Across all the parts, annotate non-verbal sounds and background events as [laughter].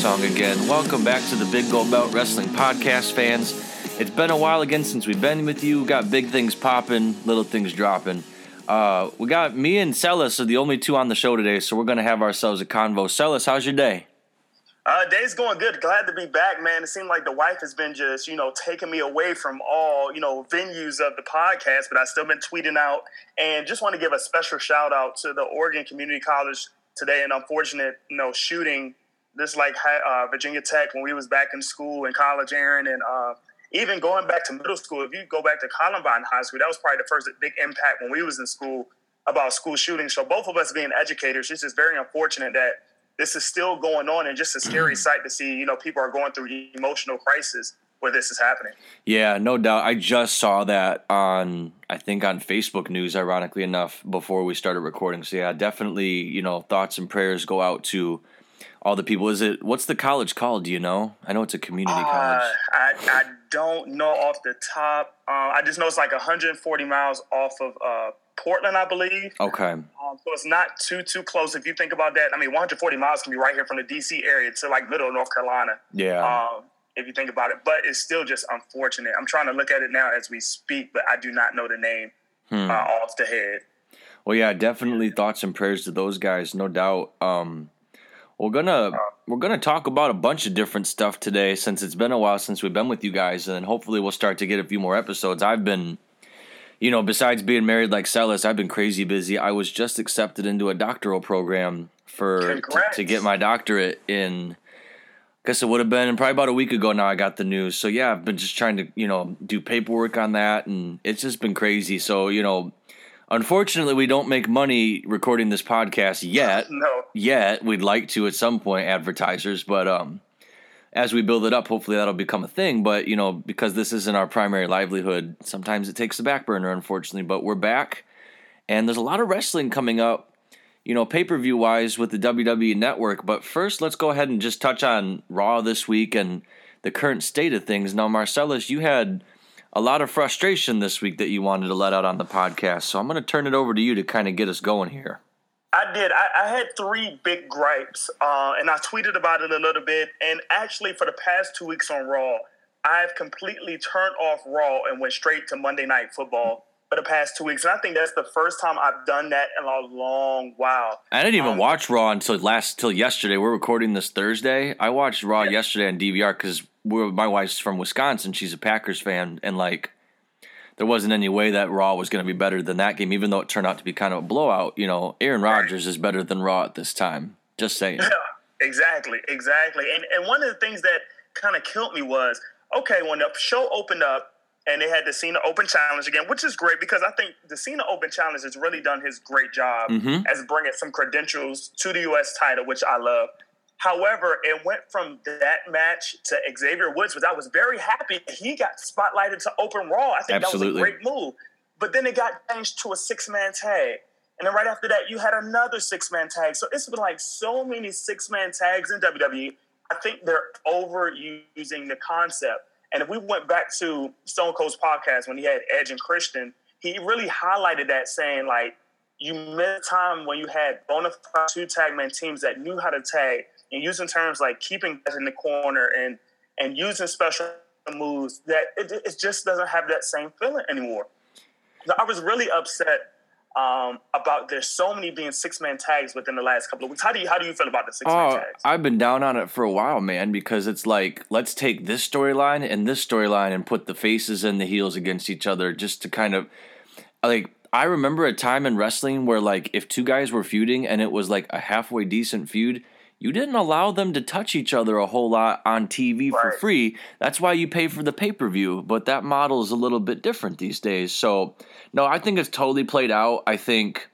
song again. Welcome back to the Big Gold Belt Wrestling Podcast, fans. It's been a while again since we've been with you. Got big things popping, little things dropping. Uh, we got me and Celis are the only two on the show today, so we're gonna have ourselves a convo. Celis, how's your day? Uh, day's going good. Glad to be back, man. It seemed like the wife has been just, you know, taking me away from all, you know, venues of the podcast, but I've still been tweeting out. And just want to give a special shout out to the Oregon Community College today an unfortunate, you know, shooting this like uh, Virginia Tech when we was back in school and college, Aaron, and uh, even going back to middle school. If you go back to Columbine High School, that was probably the first big impact when we was in school about school shootings. So both of us being educators, it's just very unfortunate that this is still going on and just a scary sight to see. You know, people are going through emotional crisis where this is happening. Yeah, no doubt. I just saw that on I think on Facebook news, ironically enough, before we started recording. So yeah, definitely, you know, thoughts and prayers go out to all the people. Is it what's the college called? Do you know? I know it's a community uh, college. I, I don't know off the top. Uh, I just know it's like 140 miles off of uh, Portland, I believe. Okay. Um, so it's not too too close. If you think about that, I mean, 140 miles can be right here from the DC area to like middle North Carolina. Yeah. Um, if you think about it. But it's still just unfortunate. I'm trying to look at it now as we speak, but I do not know the name hmm. uh, off the head. Well, yeah, definitely thoughts and prayers to those guys, no doubt. Um, we're gonna we're gonna talk about a bunch of different stuff today, since it's been a while since we've been with you guys, and hopefully we'll start to get a few more episodes. I've been, you know, besides being married like Celis, I've been crazy busy. I was just accepted into a doctoral program for t- to get my doctorate in I guess it would have been probably about a week ago now I got the news. So yeah, I've been just trying to, you know, do paperwork on that and it's just been crazy. So, you know, unfortunately we don't make money recording this podcast yet. [laughs] No. Yet. We'd like to at some point advertisers, but um as we build it up, hopefully that'll become a thing. But, you know, because this isn't our primary livelihood, sometimes it takes the back burner, unfortunately. But we're back and there's a lot of wrestling coming up you know, pay per view wise with the WWE network. But first, let's go ahead and just touch on Raw this week and the current state of things. Now, Marcellus, you had a lot of frustration this week that you wanted to let out on the podcast. So I'm going to turn it over to you to kind of get us going here. I did. I, I had three big gripes, uh, and I tweeted about it a little bit. And actually, for the past two weeks on Raw, I've completely turned off Raw and went straight to Monday Night Football for the past two weeks. And I think that's the first time I've done that in a long while. I didn't even um, watch Raw until last till yesterday. We're recording this Thursday. I watched Raw yeah. yesterday on DVR because my wife's from Wisconsin. She's a Packers fan, and like there wasn't any way that Raw was going to be better than that game, even though it turned out to be kind of a blowout. You know, Aaron Rodgers is better than Raw at this time. Just saying. Yeah, exactly, exactly. And and one of the things that kind of killed me was okay when the show opened up and they had the Cena Open Challenge again, which is great because I think the Cena Open Challenge has really done his great job mm-hmm. as bringing some credentials to the U.S. title, which I love. However, it went from that match to Xavier Woods, which I was very happy he got spotlighted to Open Raw. I think Absolutely. that was a great move. But then it got changed to a six man tag. And then right after that, you had another six man tag. So it's been like so many six man tags in WWE. I think they're overusing the concept. And if we went back to Stone Cold's podcast when he had Edge and Christian, he really highlighted that, saying like, you missed time when you had bona fide two tag man teams that knew how to tag and using terms like keeping guys in the corner and and using special moves that it, it just doesn't have that same feeling anymore. I was really upset um, about there's so many being six man tags within the last couple of weeks. How do you how do you feel about the six man oh, tags? I've been down on it for a while, man, because it's like let's take this storyline and this storyline and put the faces and the heels against each other just to kind of like I remember a time in wrestling where like if two guys were feuding and it was like a halfway decent feud, you didn't allow them to touch each other a whole lot on TV right. for free. That's why you pay for the pay per view. But that model is a little bit different these days. So, no, I think it's totally played out. I think,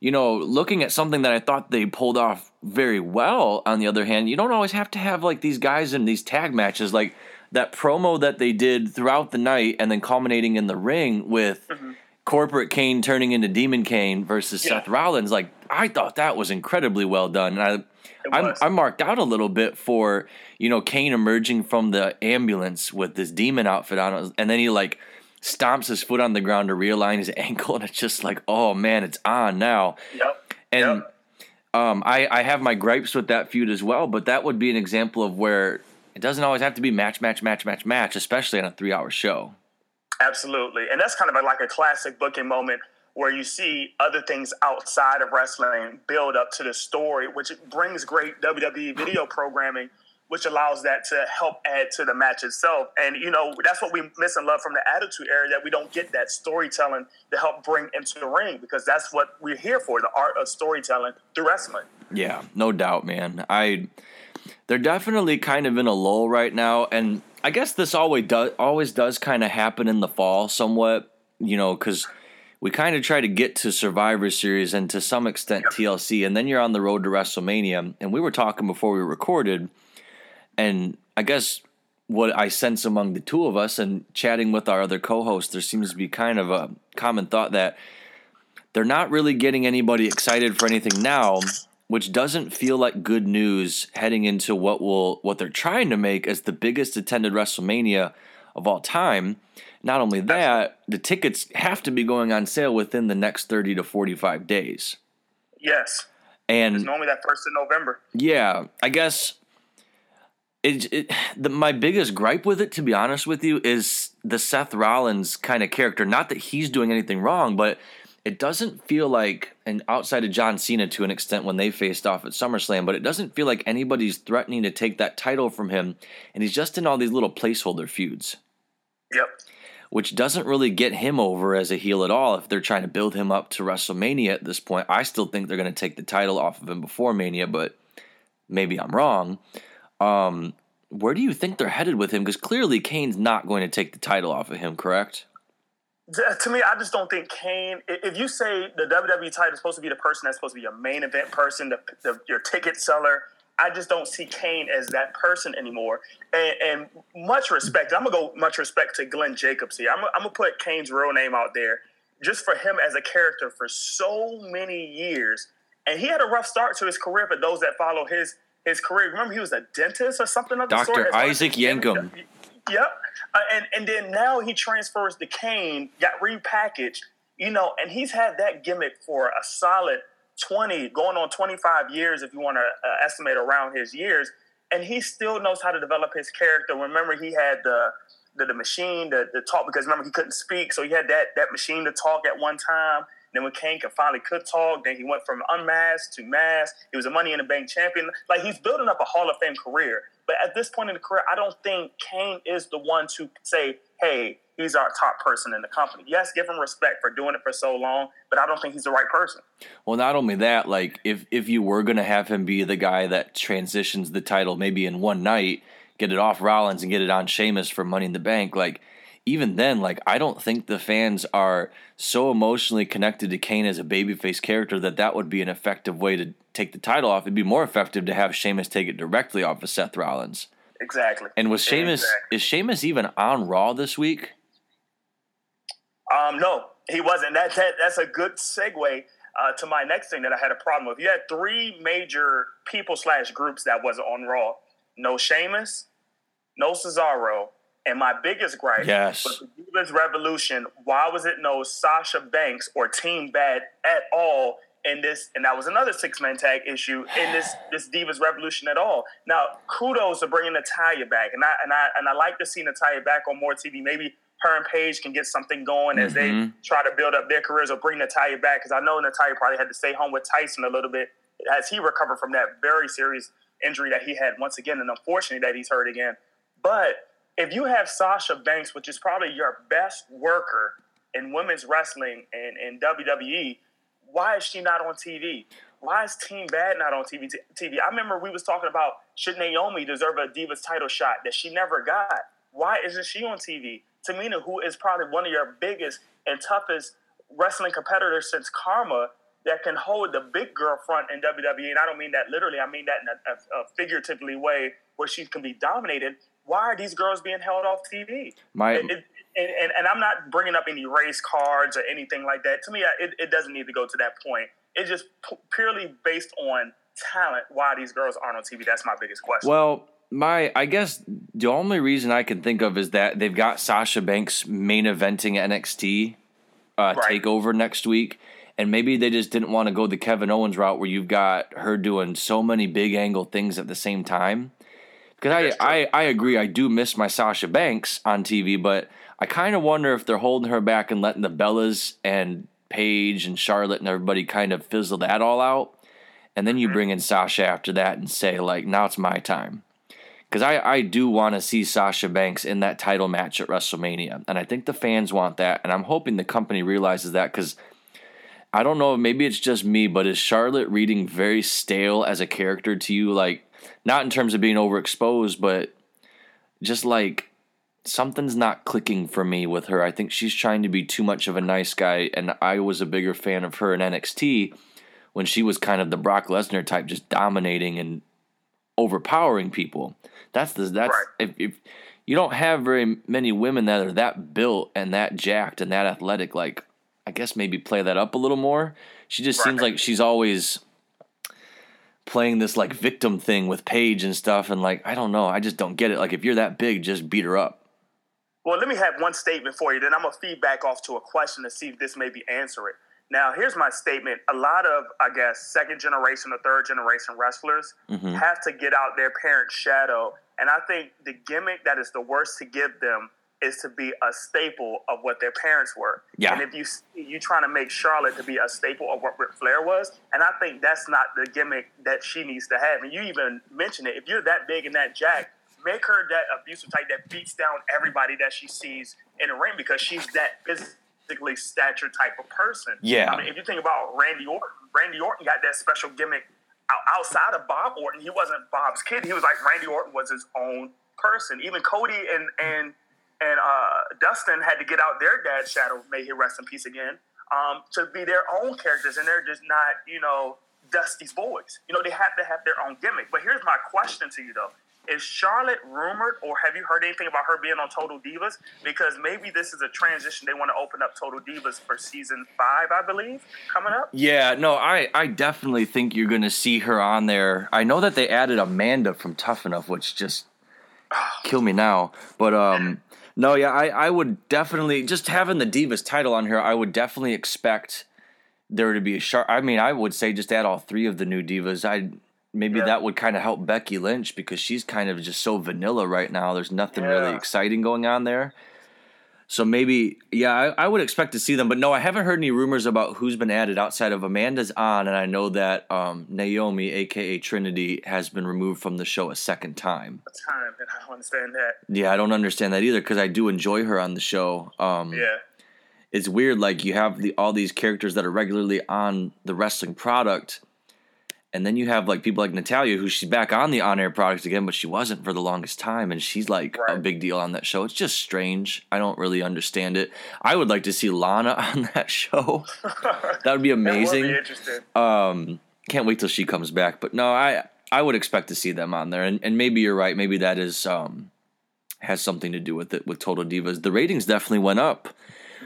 you know, looking at something that I thought they pulled off very well, on the other hand, you don't always have to have like these guys in these tag matches. Like that promo that they did throughout the night and then culminating in the ring with. Mm-hmm corporate Kane turning into Demon Kane versus yeah. Seth Rollins, like I thought that was incredibly well done. And I I'm, I'm marked out a little bit for you know Kane emerging from the ambulance with this demon outfit on, and then he like stomps his foot on the ground to realign his [laughs] ankle, and it's just like, oh man, it's on now. Yep. And yep. Um, I, I have my gripes with that feud as well, but that would be an example of where it doesn't always have to be match, match, match, match, match, especially on a three hour show. Absolutely. And that's kind of like a classic booking moment where you see other things outside of wrestling build up to the story, which brings great WWE video programming, which allows that to help add to the match itself. And, you know, that's what we miss and love from the Attitude Era that we don't get that storytelling to help bring into the ring because that's what we're here for the art of storytelling through wrestling. Yeah, no doubt, man. I. They're definitely kind of in a lull right now, and I guess this always does always does kind of happen in the fall, somewhat. You know, because we kind of try to get to Survivor Series and to some extent TLC, and then you're on the road to WrestleMania. And we were talking before we recorded, and I guess what I sense among the two of us and chatting with our other co-hosts, there seems to be kind of a common thought that they're not really getting anybody excited for anything now which doesn't feel like good news heading into what will what they're trying to make as the biggest attended WrestleMania of all time. Not only that, the tickets have to be going on sale within the next 30 to 45 days. Yes. And it's normally that first of November. Yeah, I guess it, it the, my biggest gripe with it to be honest with you is the Seth Rollins kind of character. Not that he's doing anything wrong, but it doesn't feel like, and outside of John Cena to an extent when they faced off at SummerSlam, but it doesn't feel like anybody's threatening to take that title from him, and he's just in all these little placeholder feuds. Yep. Which doesn't really get him over as a heel at all if they're trying to build him up to WrestleMania at this point. I still think they're going to take the title off of him before Mania, but maybe I'm wrong. Um, where do you think they're headed with him? Because clearly Kane's not going to take the title off of him, correct? Uh, to me, I just don't think Kane. If you say the WWE title is supposed to be the person that's supposed to be your main event person, the, the, your ticket seller, I just don't see Kane as that person anymore. And, and much respect. I'm gonna go much respect to Glenn Jacobs here. I'm, I'm gonna put Kane's real name out there just for him as a character for so many years. And he had a rough start to his career. For those that follow his his career, remember he was a dentist or something of the Dr. sort. Dr. Isaac Yankem. Yep. Uh, and and then now he transfers to Kane, got repackaged, you know, and he's had that gimmick for a solid 20, going on 25 years, if you want to uh, estimate around his years. And he still knows how to develop his character. Remember, he had the the, the machine to, to talk because remember he couldn't speak, so he had that that machine to talk at one time. Then when Kane could finally could talk, then he went from unmasked to masked. He was a Money in the Bank champion. Like he's building up a Hall of Fame career. But at this point in the career, I don't think Kane is the one to say, "Hey, he's our top person in the company." Yes, give him respect for doing it for so long, but I don't think he's the right person. Well, not only that, like if if you were going to have him be the guy that transitions the title maybe in one night, get it off Rollins and get it on Sheamus for Money in the Bank, like even then, like I don't think the fans are so emotionally connected to Kane as a babyface character that that would be an effective way to take the title off. It'd be more effective to have Sheamus take it directly off of Seth Rollins. Exactly. And was Sheamus exactly. is Sheamus even on Raw this week? Um, no, he wasn't. That, that that's a good segue uh, to my next thing that I had a problem with. You had three major people slash groups that was on Raw. No Sheamus, no Cesaro, and my biggest gripe yes. was the Divas Revolution. Why was it no Sasha Banks or Team Bad at all in this? And that was another six man tag issue in this [sighs] this Divas Revolution at all. Now, kudos to bringing Natalya back, and I and I and I like to see Natalya back on more TV. Maybe her and Paige can get something going as mm-hmm. they try to build up their careers or bring Natalya back. Because I know Natalya probably had to stay home with Tyson a little bit as he recovered from that very serious injury that he had once again, and unfortunately that he's hurt again. But if you have Sasha Banks, which is probably your best worker in women's wrestling and in WWE, why is she not on TV? Why is Team Bad not on TV? TV? I remember we was talking about should Naomi deserve a Divas title shot that she never got. Why isn't she on TV? Tamina, who is probably one of your biggest and toughest wrestling competitors since Kharma, that can hold the big girl front in WWE, and I don't mean that literally, I mean that in a, a, a figuratively way where she can be dominated why are these girls being held off TV? My it, it, and, and, and, I'm not bringing up any race cards or anything like that. To me, it, it doesn't need to go to that point. It's just p- purely based on talent. Why these girls aren't on TV? That's my biggest question. Well, my I guess the only reason I can think of is that they've got Sasha Banks main eventing NXT uh, right. takeover next week. And maybe they just didn't want to go the Kevin Owens route where you've got her doing so many big angle things at the same time. Because I, I, I agree, I do miss my Sasha Banks on TV, but I kind of wonder if they're holding her back and letting the Bellas and Paige and Charlotte and everybody kind of fizzle that all out. And then you mm-hmm. bring in Sasha after that and say, like, now it's my time. Because I, I do want to see Sasha Banks in that title match at WrestleMania. And I think the fans want that. And I'm hoping the company realizes that because I don't know, maybe it's just me, but is Charlotte reading very stale as a character to you? Like, not in terms of being overexposed, but just like something's not clicking for me with her. I think she's trying to be too much of a nice guy, and I was a bigger fan of her in NXT when she was kind of the Brock Lesnar type, just dominating and overpowering people. That's the that's right. if, if you don't have very many women that are that built and that jacked and that athletic, like I guess maybe play that up a little more. She just right. seems like she's always playing this like victim thing with Paige and stuff, and like I don't know, I just don't get it. Like if you're that big, just beat her up. Well, let me have one statement for you. Then I'm gonna feedback off to a question to see if this maybe answer it. Now, here's my statement. A lot of, I guess, second generation or third generation wrestlers mm-hmm. have to get out their parents' shadow. And I think the gimmick that is the worst to give them is to be a staple of what their parents were. Yeah. And if you you trying to make Charlotte to be a staple of what Ric Flair was, and I think that's not the gimmick that she needs to have. And you even mentioned it. If you're that big and that jack, make her that abusive type that beats down everybody that she sees in the ring because she's that physically stature type of person. Yeah. I mean, if you think about Randy Orton, Randy Orton got that special gimmick outside of Bob Orton. He wasn't Bob's kid. He was like Randy Orton was his own person. Even Cody and and and uh, Dustin had to get out their dad's shadow. May he rest in peace again. Um, to be their own characters, and they're just not, you know, Dusty's boys. You know, they have to have their own gimmick. But here's my question to you, though: is Charlotte rumored, or have you heard anything about her being on Total Divas? Because maybe this is a transition. They want to open up Total Divas for season five, I believe, coming up. Yeah, no, I, I definitely think you're going to see her on there. I know that they added Amanda from Tough Enough, which just [sighs] kill me now. But um, no, yeah, I, I would definitely just having the Divas title on here. I would definitely expect there to be a sharp. I mean, I would say just add all three of the new divas. I maybe yeah. that would kind of help Becky Lynch because she's kind of just so vanilla right now. There's nothing yeah. really exciting going on there. So maybe, yeah, I, I, would expect to see them. But no, I haven't heard any rumors about who's been added outside of Amanda's on, and I know that um, Naomi, aka Trinity, has been removed from the show a second time. A time, and I don't understand that. Yeah, I don't understand that either because I do enjoy her on the show. Um, yeah, it's weird. Like you have the all these characters that are regularly on the wrestling product and then you have like people like Natalya, who she's back on the on-air products again, but she wasn't for the longest time, and she's like right. a big deal on that show. It's just strange. I don't really understand it. I would like to see Lana [laughs] on that show. [laughs] that would be amazing. Would be um, can't wait till she comes back. But no, I I would expect to see them on there, and and maybe you're right. Maybe that is um has something to do with it with Total Divas. The ratings definitely went up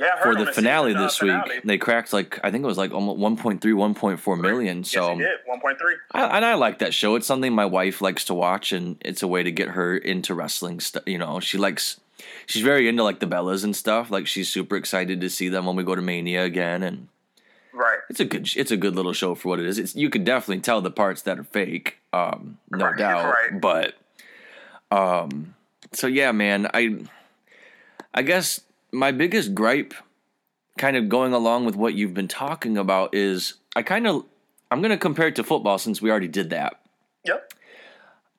yeah, for the finale this finale. week. They cracked like I think it was like almost 1.3, 1.4 million. So yes, one point three. And I like that show. It's something my wife likes to watch, and it's a way to get her into wrestling. Stuff. You know, she likes. She's very into like the Bellas and stuff. Like she's super excited to see them when we go to Mania again, and right. It's a good. It's a good little show for what it is. It's you can definitely tell the parts that are fake, um, no right. [laughs] doubt. Right. But, um, so yeah, man, I, I guess my biggest gripe, kind of going along with what you've been talking about, is I kind of I'm going to compare it to football since we already did that. Yep.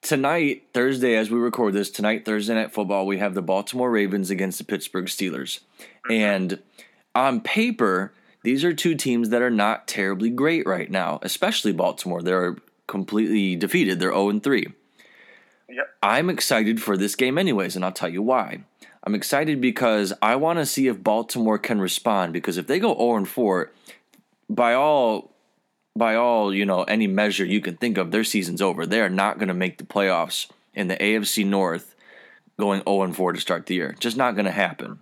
Tonight, Thursday, as we record this, tonight, Thursday night football, we have the Baltimore Ravens against the Pittsburgh Steelers. Mm-hmm. And on paper, these are two teams that are not terribly great right now, especially Baltimore. They're completely defeated. They're 0 3. Yep. I'm excited for this game, anyways, and I'll tell you why. I'm excited because I want to see if Baltimore can respond. Because if they go 0 and 4, by all by all you know any measure you can think of, their season's over. They are not going to make the playoffs in the AFC North, going 0 and 4 to start the year. Just not going to happen.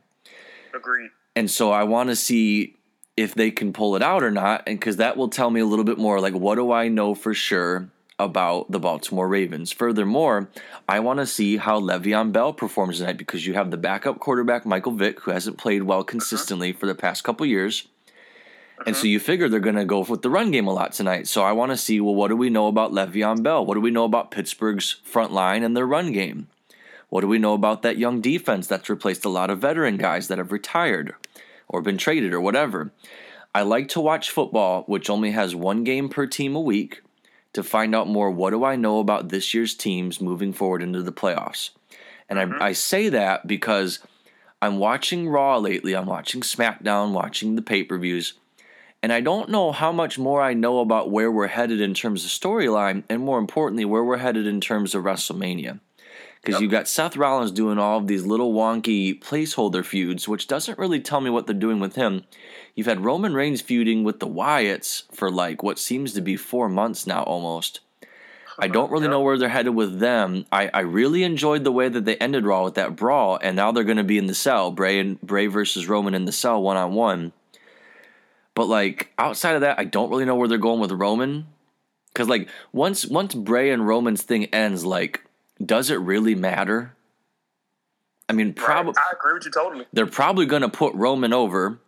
Agreed. And so I want to see if they can pull it out or not, and because that will tell me a little bit more. Like, what do I know for sure about the Baltimore Ravens. Furthermore, I want to see how Le'Veon Bell performs tonight because you have the backup quarterback Michael Vick, who hasn't played well uh-huh. consistently for the past couple years. And so uh-huh. you figure they're going to go with the run game a lot tonight. So I want to see, well, what do we know about Le'Veon Bell? What do we know about Pittsburgh's front line and their run game? What do we know about that young defense that's replaced a lot of veteran guys that have retired or been traded or whatever? I like to watch football, which only has one game per team a week, to find out more what do I know about this year's teams moving forward into the playoffs. And I, mm-hmm. I say that because I'm watching Raw lately, I'm watching SmackDown, watching the pay per views, and I don't know how much more I know about where we're headed in terms of storyline, and more importantly, where we're headed in terms of WrestleMania. Because Yep. you've got Seth Rollins doing all of these little wonky placeholder feuds, which doesn't really tell me what they're doing with him. You've had Roman Reigns feuding with the Wyatts for like what seems to be four months now almost. I uh-huh. don't really Yep. know where they're headed with them. I, I really enjoyed the way that they ended Raw with that brawl, and now they're going to be in the cell. Bray and Bray versus Roman in the cell one on one. But like outside of that, I don't really know where they're going with Roman. Because like once once Bray and Roman's thing ends, like does it really matter? I mean, probably Right. I agree with you totally. they're probably going to put Roman over.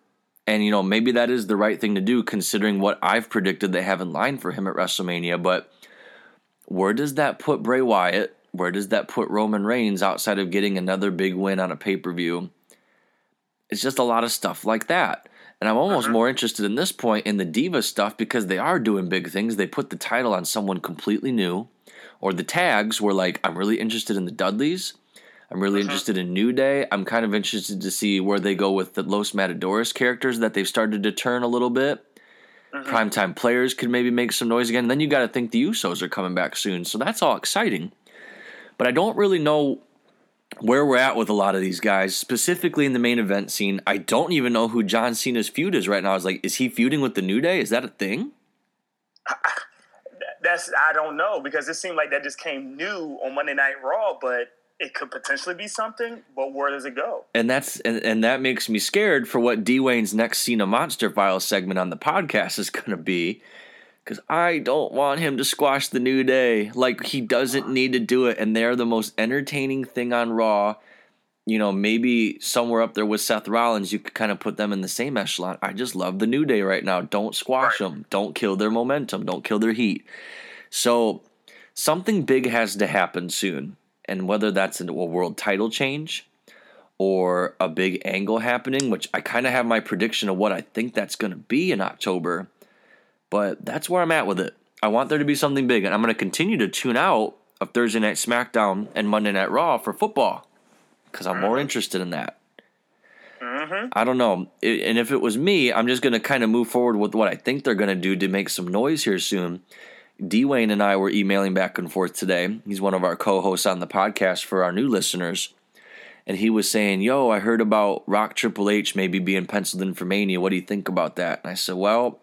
And, you know, maybe that is the right thing to do considering what I've predicted they have in line for him at WrestleMania. But where does that put Bray Wyatt? Where does that put Roman Reigns outside of getting another big win on a pay per view? It's just a lot of stuff like that. And I'm almost mm-hmm. more interested in this point in the Diva stuff because they are doing big things. They put the title on someone completely new. Or the tags were like, I'm really interested in the Dudleys. I'm really uh-huh. interested in New Day. I'm kind of interested to see where they go with the Los Matadores characters that they've started to turn a little bit. Uh-huh. Primetime players could maybe make some noise again. then you got to think the Usos are coming back soon. So that's all exciting. But I don't really know where we're at with a lot of these guys, specifically in the main event scene. I don't even know who John Cena's feud is right now. I was like, is he feuding with the New Day? Is that a thing? That's I don't know because it seemed like that just came new on Monday Night Raw, but it could potentially be something. But where does it go? and that's and, and that makes me scared for what Dwayne's next Cena Monster File segment on the podcast is to be. Because I don't want him to squash the New Day. Like, he doesn't need to do it. And they're the most entertaining thing on Raw. You know, maybe somewhere up there with Seth Rollins, you could kind of put them in the same echelon. I just love the New Day right now. Don't squash Right. them. Don't kill their momentum. Don't kill their heat. So, something big has to happen soon. And whether that's a world title change, or a big angle happening, which I kind of have my prediction of what I think that's going to be in October. But that's where I'm at with it. I want there to be something big, and I'm going to continue to tune out of Thursday Night SmackDown and Monday Night Raw for football because I'm more interested in that. I don't know. It, and if it was me, I'm just going to kind of move forward with what I think they're going to do to make some noise here soon. Dwayne and I were emailing back and forth today. He's one of our co hosts on the podcast for our new listeners. And he was saying, Yo, I heard about Rock Triple H maybe being penciled in for Mania. What do you think about that? And I said, Well,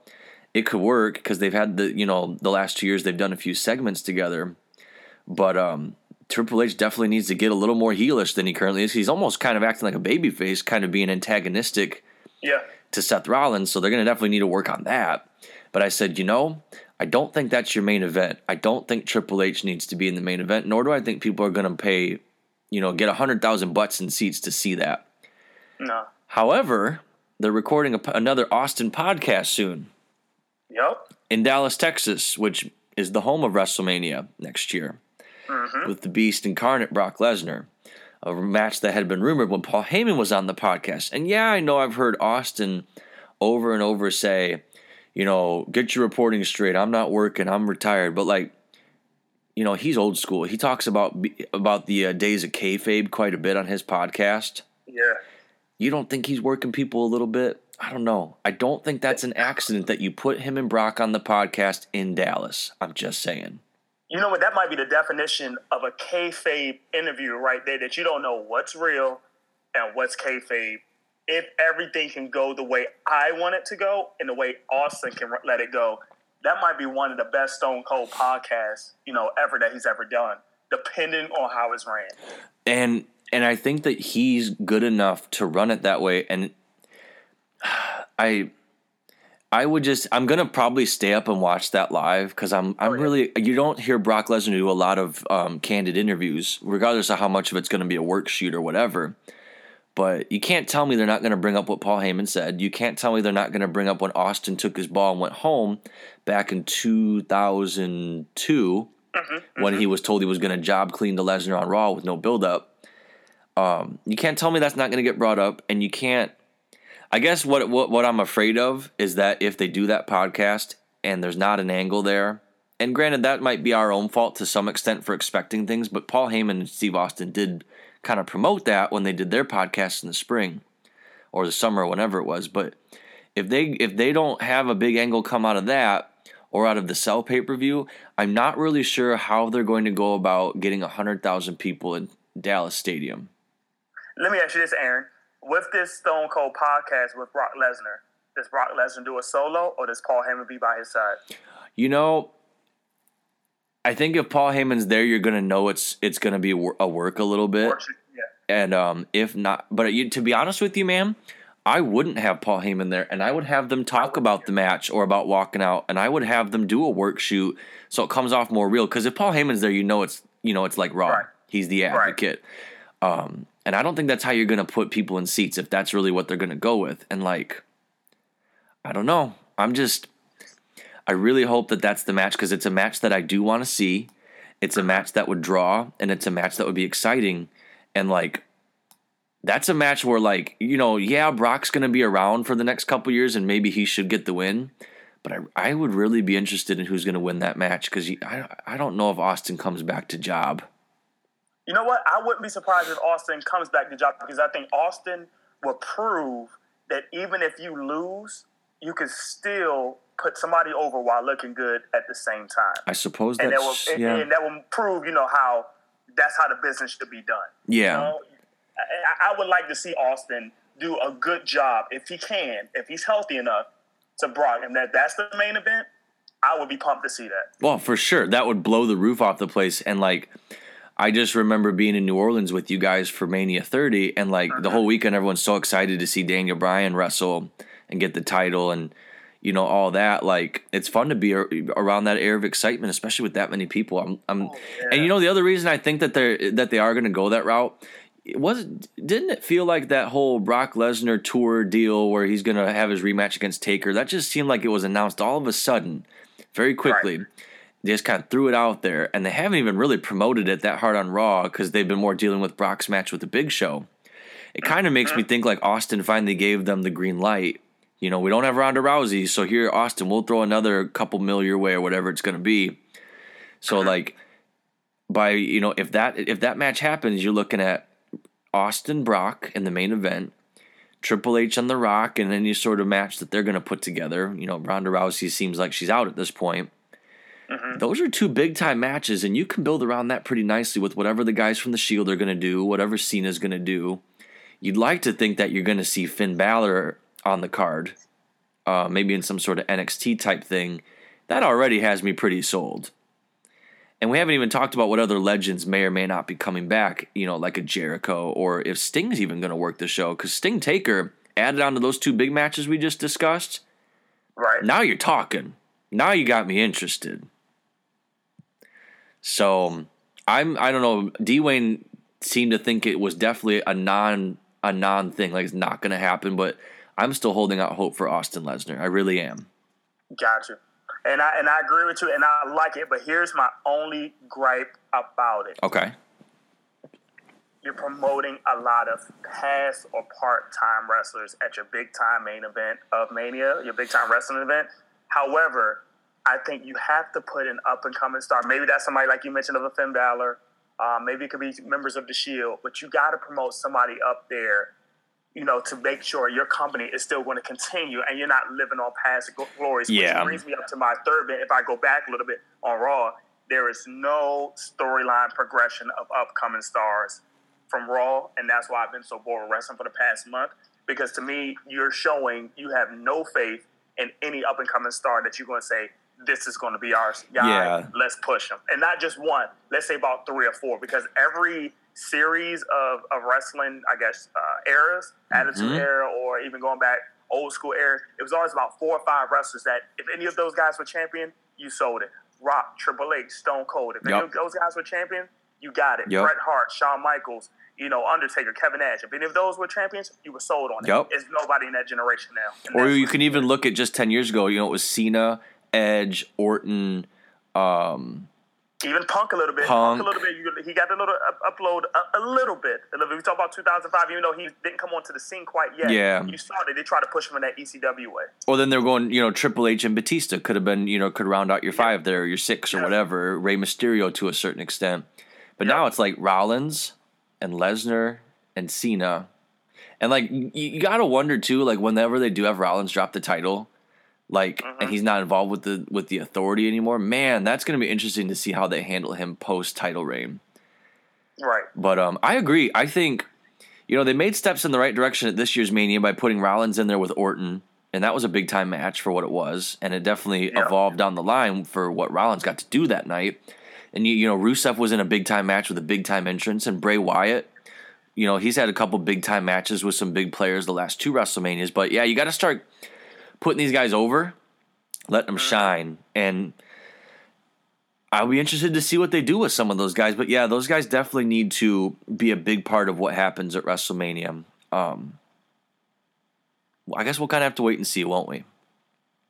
it could work because they've had the, you know, the last two years they've done a few segments together. But um, Triple H definitely needs to get a little more heelish than he currently is. He's almost kind of acting like a babyface, kind of being antagonistic Yeah, to Seth Rollins, so they're going to definitely need to work on that. But I said, you know, I don't think that's your main event. I don't think Triple H needs to be in the main event, nor do I think people are going to pay, you know, get 100,000 butts and seats to see that. no, However, they're recording a, another Austin podcast soon yep, in Dallas, Texas, which is the home of WrestleMania next year, with the Beast incarnate Brock Lesnar. A match that had been rumored when Paul Heyman was on the podcast. And yeah, I know I've heard Austin over and over say, you know, get your reporting straight. I'm not working. I'm retired. But like, you know, he's old school. He talks about about the uh, days of kayfabe quite a bit on his podcast. yeah. You don't think he's working people a little bit? I don't know. I don't think that's an accident that you put him and Brock on the podcast in Dallas. I'm just saying. You know what? That might be the definition of a kayfabe interview right there. That you don't know what's real and what's kayfabe. If everything can go the way I want it to go and the way Austin can let it go, that might be one of the best Stone Cold podcasts you know ever that he's ever done. Depending on how it's ran. And and I think that he's good enough to run it that way. And [sighs] I I would just I'm gonna probably stay up and watch that live because I'm I'm Oh, yeah. really you don't hear Brock Lesnar do a lot of um, candid interviews, regardless of how much of it's gonna be a work shoot or whatever. But you can't tell me they're not going to bring up what Paul Heyman said. You can't tell me they're not going to bring up when Austin took his ball and went home back in 2002 mm-hmm, when mm-hmm. he was told he was going to job clean the Lesnar on Raw with no buildup. Um, you can't tell me that's not going to get brought up, and you can't. I guess what, what what I'm afraid of is that if they do that podcast and there's not an angle there, and granted that might be our own fault to some extent for expecting things, but Paul Heyman and Steve Austin did kind of promote that when they did their podcast in the spring or the summer, whenever it was. But if they if they don't have a big angle come out of that or out of the Cell pay per view, I'm not really sure how they're going to go about getting hundred thousand people in Dallas Stadium. Let me ask you this, Aaron. With this Stone Cold podcast with Brock Lesnar, does Brock Lesnar do a solo or does Paul Heyman be by his side? You know, I think if Paul Heyman's there, you're gonna know it's it's gonna be a work a little bit. Yeah. And um, if not, but you, to be honest with you, man, I wouldn't have Paul Heyman there, and I would have them talk about the match or about walking out, and I would have them do a work shoot so it comes off more real. Because if Paul Heyman's there, you know it's you know it's like Raw. Right. He's the advocate. Right. Um, and I don't think that's how you're going to put people in seats if that's really what they're going to go with. And like, I don't know. I'm just, I really hope that that's the match because it's a match that I do want to see. It's a match that would draw and it's a match that would be exciting. And like, that's a match where like, you know, yeah, Brock's going to be around for the next couple years and maybe he should get the win. But I, I would really be interested in who's going to win that match because I, I don't know if Austin comes back to job. You know what? I wouldn't be surprised if Austin comes back to job because I think Austin will prove that even if you lose, you can still put somebody over while looking good at the same time. I suppose that's, and that will, and, yeah. and that will prove, you know, how that's how the business should be done. Yeah. You know? I, I would like to see Austin do a good job if he can, if he's healthy enough to Brock, and that that's the main event. I would be pumped to see that. Well, for sure, that would blow the roof off the place, and like I just remember being in New Orleans with you guys for Mania 30, and like the whole mm-hmm. weekend, everyone's so excited to see Daniel Bryan wrestle and get the title, and you know all that. Like it's fun to be around that air of excitement, especially with that many people. I'm, I'm oh, yeah. and you know the other reason I think that they're that they are going to go that route it was didn't it feel like that whole Brock Lesnar tour deal where he's going to have his rematch against Taker? That just seemed like it was announced all of a sudden, very quickly. Right. They just kind of threw it out there, and they haven't even really promoted it that hard on Raw because they've been more dealing with Brock's match with the Big Show. It kind of makes me think like Austin finally gave them the green light. You know, we don't have Ronda Rousey, so here, Austin, we'll throw another couple mil your way or whatever it's going to be. So uh-huh. like, by you know, if that if that match happens, you're looking at Austin Brock in the main event, Triple H on The Rock, and any sort of match that they're going to put together. You know, Ronda Rousey seems like she's out at this point. Mm-hmm. Those are two big time matches, and you can build around that pretty nicely with whatever the guys from the Shield are going to do, whatever Cena's going to do. You'd like to think that you're going to see Finn Balor on the card, uh, maybe in some sort of NXT type thing. That already has me pretty sold. And we haven't even talked about what other legends may or may not be coming back, you know, like a Jericho, or if Sting's even going to work the show. Because Sting Taker added on to those two big matches we just discussed. Right. Now you're talking. Now you got me interested. So I'm I don't know. Dwayne seemed to think it was definitely a non a non thing, like it's not going to happen. But I'm still holding out hope for Austin Lesnar. I really am. Gotcha. And I and I agree with you, and I like it. But here's my only gripe about it. Okay. You're promoting a lot of past or part time wrestlers at your big time main event of Mania, your big time wrestling event. However, I think you have to put an up and coming star. Maybe that's somebody like you mentioned of a Finn Balor. Uh, maybe it could be members of the Shield, but you got to promote somebody up there, you know, to make sure your company is still going to continue and you're not living on past glories. Yeah. Which brings me up to my third bit. If I go back a little bit on Raw, there is no storyline progression of upcoming stars from Raw, and that's why I've been so bored with wrestling for the past month. Because to me, you're showing you have no faith in any up and coming star that you're going to say this is going to be our guy. Yeah. Let's push him. And not just one, let's say about three or four, because every series of, of wrestling, I guess, uh, eras, mm-hmm. Attitude Era, or even going back old school era, it was always about four or five wrestlers that if any of those guys were champion, you sold it. Rock, Triple H, Stone Cold. If yep. any of those guys were champion, you got it. Yep. Bret Hart, Shawn Michaels, you know, Undertaker, Kevin Nash. If any of those were champions, you were sold on it. Yep. It's nobody in that generation now. Or you can even look at just ten years ago. You know, it was Cena, Edge, Orton. Um, even Punk a little bit. Punk. Punk, a little bit. He got a little up, upload a, a little bit. A little bit. We talk about 2005, even though he didn't come onto the scene quite yet. Yeah. You saw that they tried to push him in that ECW way. or then they're going. You know, Triple H and Batista could have been. You know, could round out your five there, or your six, or Yeah. whatever. Rey Mysterio to a certain extent, but Yeah. now it's like Rollins and Lesnar and Cena, and like you, you got to wonder too. Like whenever they do have Rollins drop the title. Like and he's not involved with the with the authority anymore. Man, that's going to be interesting to see how they handle him post title reign. Right. But um, I agree. I think you know they made steps in the right direction at this year's Mania by putting Rollins in there with Orton, and that was a big time match for what it was, and it definitely Yeah. evolved down the line for what Rollins got to do that night. And you, you know, Rusev was in a big time match with a big time entrance, and Bray Wyatt. You know, he's had a couple big time matches with some big players the last two WrestleManias. But yeah, you got to start putting these guys over, letting them shine, and I'll be interested to see what they do with some of those guys. But yeah, those guys definitely need to be a big part of what happens at WrestleMania. Um, I guess we'll kind of have to wait and see, won't we?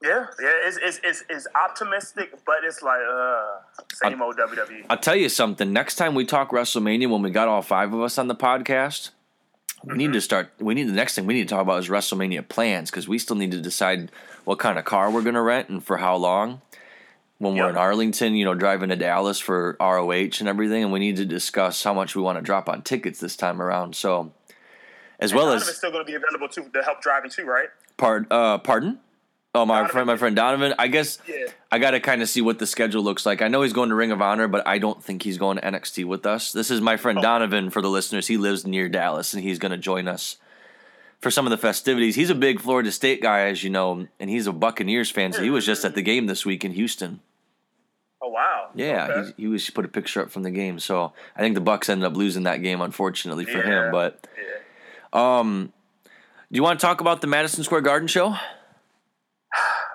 Yeah. Yeah. It's, it's, it's, it's optimistic, but it's like, uh, same old WWE. I'll tell you something. Next time we talk WrestleMania, when we got all five of us on the podcast, we need to start. We need the next thing we need to talk about is WrestleMania plans because we still need to decide what kind of car we're going to rent and for how long. When we're in Arlington, you know, driving to Dallas for ROH and everything, and we need to discuss how much we want to drop on tickets this time around. So, as well Donovan's as still going to be available too to help driving too, right? Uh, pardon? Oh, my Donovan. friend, my friend Donovan. I guess Yeah. I got to kind of see what the schedule looks like. I know he's going to Ring of Honor, but I don't think he's going to NXT with us. This is my friend Oh. Donovan for the listeners. He lives near Dallas, and he's going to join us for some of the festivities. He's a big Florida State guy, as you know, and he's a Buccaneers fan. So he was just at the game this week in Houston. Oh wow. Yeah, Okay. he, he was he put a picture up from the game. So I think the Bucs ended up losing that game, unfortunately for Yeah. him. But Yeah. um, do you want to talk about the Madison Square Garden show?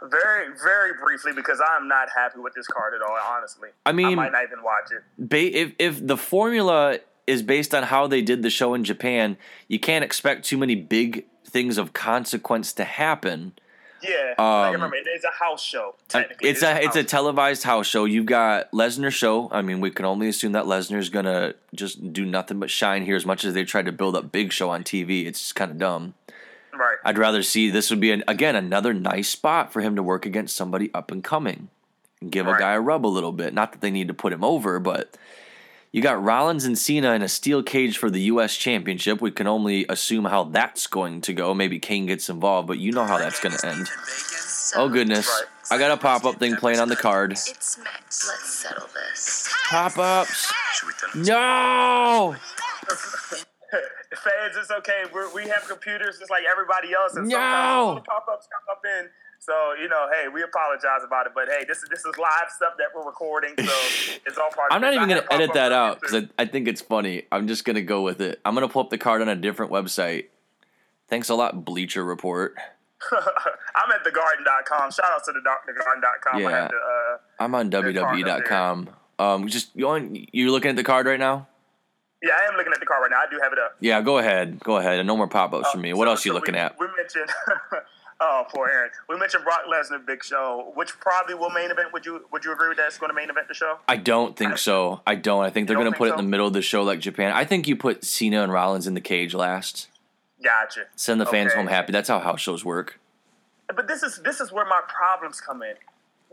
Very, very briefly because I'm not happy with this card at all. Honestly, I mean- I might not even watch it. ba- if if the formula is based on how they did the show in Japan, you can't expect too many big things of consequence to happen. Yeah, Um, like, remember it's a house show. Technically, It's a it's a televised house show. You've got Lesnar show. I mean, we can only assume that Lesnar's gonna just do nothing but shine here. As much as they tried to build up Big Show on TV, it's kind of dumb. Right. I'd rather see this would be an, again another nice spot for him to work against somebody up and coming and give a guy a rub a little bit. Not that they need to put him over, but you got Rollins and Cena in a steel cage for the U.S. Championship. We can only assume how that's going to go. Maybe Kane gets involved, but you know how that's going to end. Oh goodness, Right. I got a pop up thing playing on the card. It's Max. Let's settle this. Pop ups. No. [laughs] Fans, it's okay. We're, we have computers just like everybody else, and No. little pop-ups come up in. So you know, hey, we apologize about it, but hey, this is this is live stuff that we're recording, so [laughs] it's all part. I'm not even gonna edit that out because I, I think it's funny. I'm just gonna go with it. I'm gonna pull up the card on a different website. Thanks a lot, Bleacher Report. [laughs] I'm at thegarden.com. Shout out to the thegarden.com. I Yeah. had to, uh, I'm on card up there. WWE.com. Um, just you on, you're looking at the card right now. Yeah, I am looking at the card right now. I do have it up. Yeah, go ahead, go ahead. And no more pop ups from uh, me. What So- else you so looking we, at? We mentioned. [laughs] oh, poor Aaron. We mentioned Brock Lesnar, Big Show, which probably will main event. Would you Would you agree with that? It's going to main event the show. I don't think so. I don't. I think they're gonna don't put it in the middle of the show like Japan. I think you put Cena and Rollins in the cage last. Gotcha. Send the fans Okay. home happy. That's how house shows work. But this is this is where my problems come in.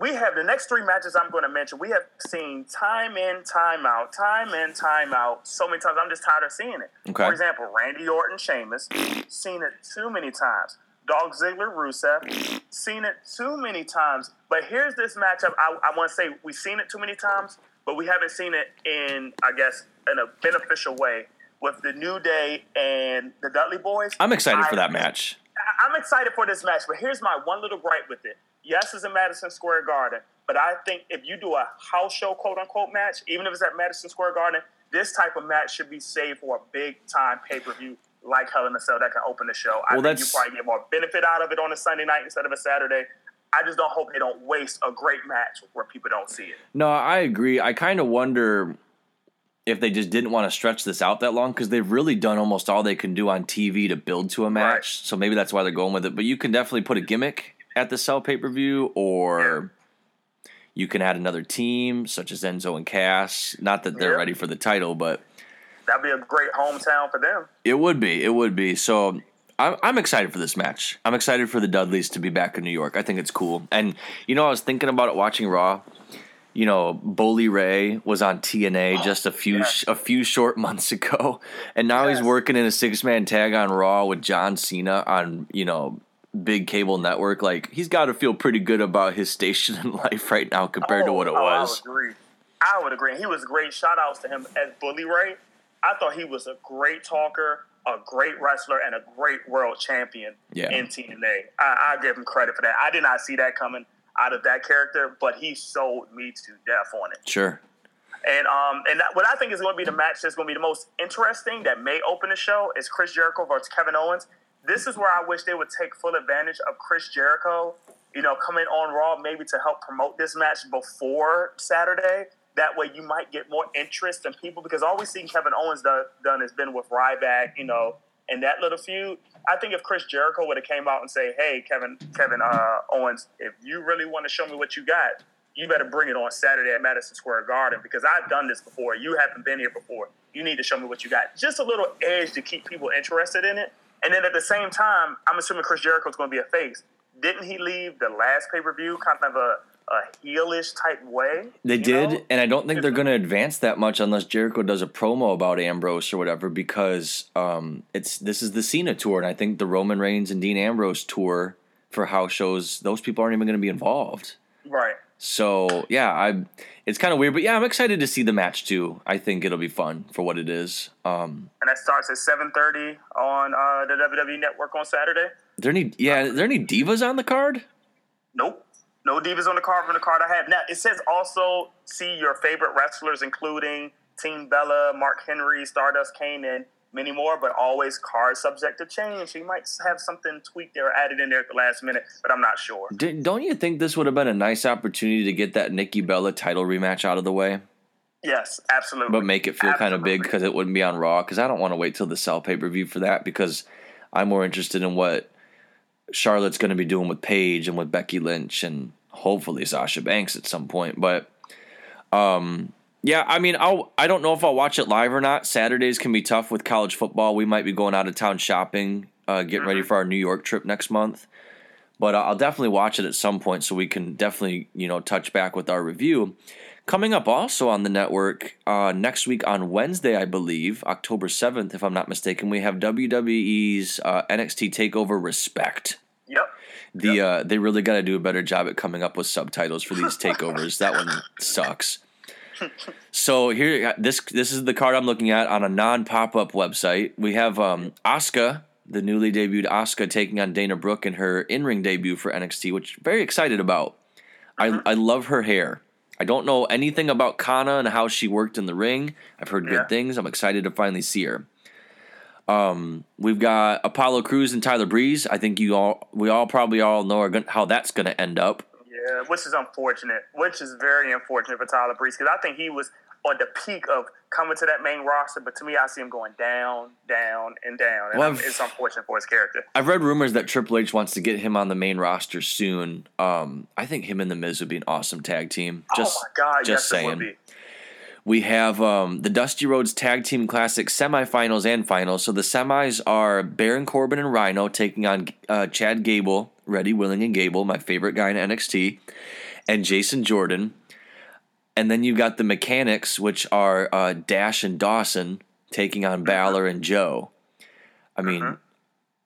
We have the next three matches I'm going to mention. We have seen time in, time out, time in, time out. So many times, I'm just tired of seeing it. Okay. For example, Randy Orton, Sheamus, [laughs] seen it too many times. Dolph Ziggler, Rusev, [laughs] seen it too many times. But here's this matchup. I, I want to say we've seen it too many times, but we haven't seen it in, I guess, in a beneficial way with the New Day and the Dudley Boys. I'm excited for that match. I- I'm excited for this match, but here's my one little gripe with it. Yes, it's in Madison Square Garden, but I think if you do a house show, quote unquote, match, even if it's at Madison Square Garden, this type of match should be saved for a big time pay per view like Hell in a Cell that can open the show. I Well, think you probably get more benefit out of it on a Sunday night instead of a Saturday. I just don't hope they don't waste a great match where people don't see it. No, I agree. I kind of wonder if they just didn't want to stretch this out that long because they've really done almost all they can do on TV to build to a match. Right. So maybe that's why they're going with it. But you can definitely put a gimmick at the Cell pay per view, or you can add another team such as Enzo and Cass. Not that they're Yeah. ready for the title, but That'd be a great hometown for them. it would be. It would be. So I'm, I'm excited for this match. I'm excited for the Dudleys to be back in New York. I think it's cool. And you know, I was thinking about it watching Raw. You know, Bully Ray was on TNA oh, just a few yes. a few short [laughs] months ago, and now he's working in a six man tag on Raw with John Cena on you know big cable network. Like he's got to feel pretty good about his [laughs] station in life right now compared to Oh, what it oh, was. I would agree. I would agree. He was great. Shout outs to him as Bully Ray. I thought he was a great talker, a great wrestler, and a great world champion Yeah. in TNA. I, I give him credit for that. I did not see that coming out of that character, but he sold me to death on it. Sure. And um, and what I think is going to be the match that's going to be the most interesting that may open the show is Chris Jericho versus Kevin Owens. This is where I wish they would take full advantage of Chris Jericho, you know, coming on Raw maybe to help promote this match before Saturday. That way, you might get more interest in people because all we've seen Kevin Owens done, done has been with Ryback, you know, and that little feud. I think if Chris Jericho would have came out and say, "Hey, Kevin, Kevin uh, Owens, if you really want to show me what you got, you better bring it on Saturday at Madison Square Garden because I've done this before. You haven't been here before. You need to show me what you got. Just a little edge to keep people interested in it. And then at the same time, I'm assuming Chris Jericho's going to be a face. Didn't he leave the last pay per view kind of a, a heelish type way? They did, know? and I don't think they're going to advance that much unless Jericho does a promo about Ambrose or whatever, because um, it's this is the Cena tour, and I think the Roman Reigns and Dean Ambrose tour for house shows, those people aren't even going to be involved. Right. So yeah, I it's kind of weird, but yeah, I'm excited to see the match too. I think it'll be fun for what it is. Um, And that starts at 7:30 on uh, the WWE Network on Saturday. there any yeah, are there any divas on the card? Nope. No divas on the card from the card I have. Now it says also see your favorite wrestlers, including Team Bella, Mark Henry, Stardust Kane, and many more, but always card subject to change. You might have something tweaked there or added in there at the last minute, but I'm not sure. Did, don't you think this would have been a nice opportunity to get that Nikki Bella title rematch out of the way? Yes, absolutely. but make it feel kind of big because it wouldn't be on Raw. Because I don't want to wait till the Cell pay per view for that because I'm more interested in what Charlotte's going to be doing with Paige and with Becky Lynch and hopefully Sasha Banks at some point. But um, yeah, I mean, I'll I don't know if I'll watch it live or not. Saturdays can be tough with college football. We might be going out of town shopping, uh, getting ready for our New York trip next month. But I'll definitely watch it at some point so we can definitely you know touch back with our review. Coming up also on the network uh, next week on Wednesday, I believe, October 7th, if I'm not mistaken, we have WWE's uh, NXT TakeOver Respect. Yep. The uh, They really got to do a better job at coming up with subtitles for these takeovers. that one sucks. So here, this this is the card I'm looking at on a non pop up website. We have um, Asuka, the newly debuted Asuka, taking on Dana Brooke in her in ring debut for NXT, which I'm very excited about. I I love her hair. I don't know anything about Kana and how she worked in the ring. I've heard Yeah. good things. I'm excited to finally see her. Um, we've got Apollo Crews and Tyler Breeze. I think you all, we all probably all know are gonna, how that's going to end up. Yeah, which is unfortunate. Which is very unfortunate for Tyler Breeze because I think he was on the peak of coming to that main roster, but to me, I see him going down, down, and down, and Well, it's unfortunate for his character. I've read rumors that Triple H wants to get him on the main roster soon. Um, I think him and the Miz would be an awesome tag team. Just, oh my God! just yes, saying. it would be. We have um, the Dusty Rhodes Tag Team Classic semifinals and finals. So the semis are Baron Corbin and Rhino taking on uh, Chad Gable, Ready, Willing, and Gable, my favorite guy in NXT, and Jason Jordan. And then you've got the mechanics, which are uh, Dash and Dawson taking on Balor and Joe. I mean, Uh-huh.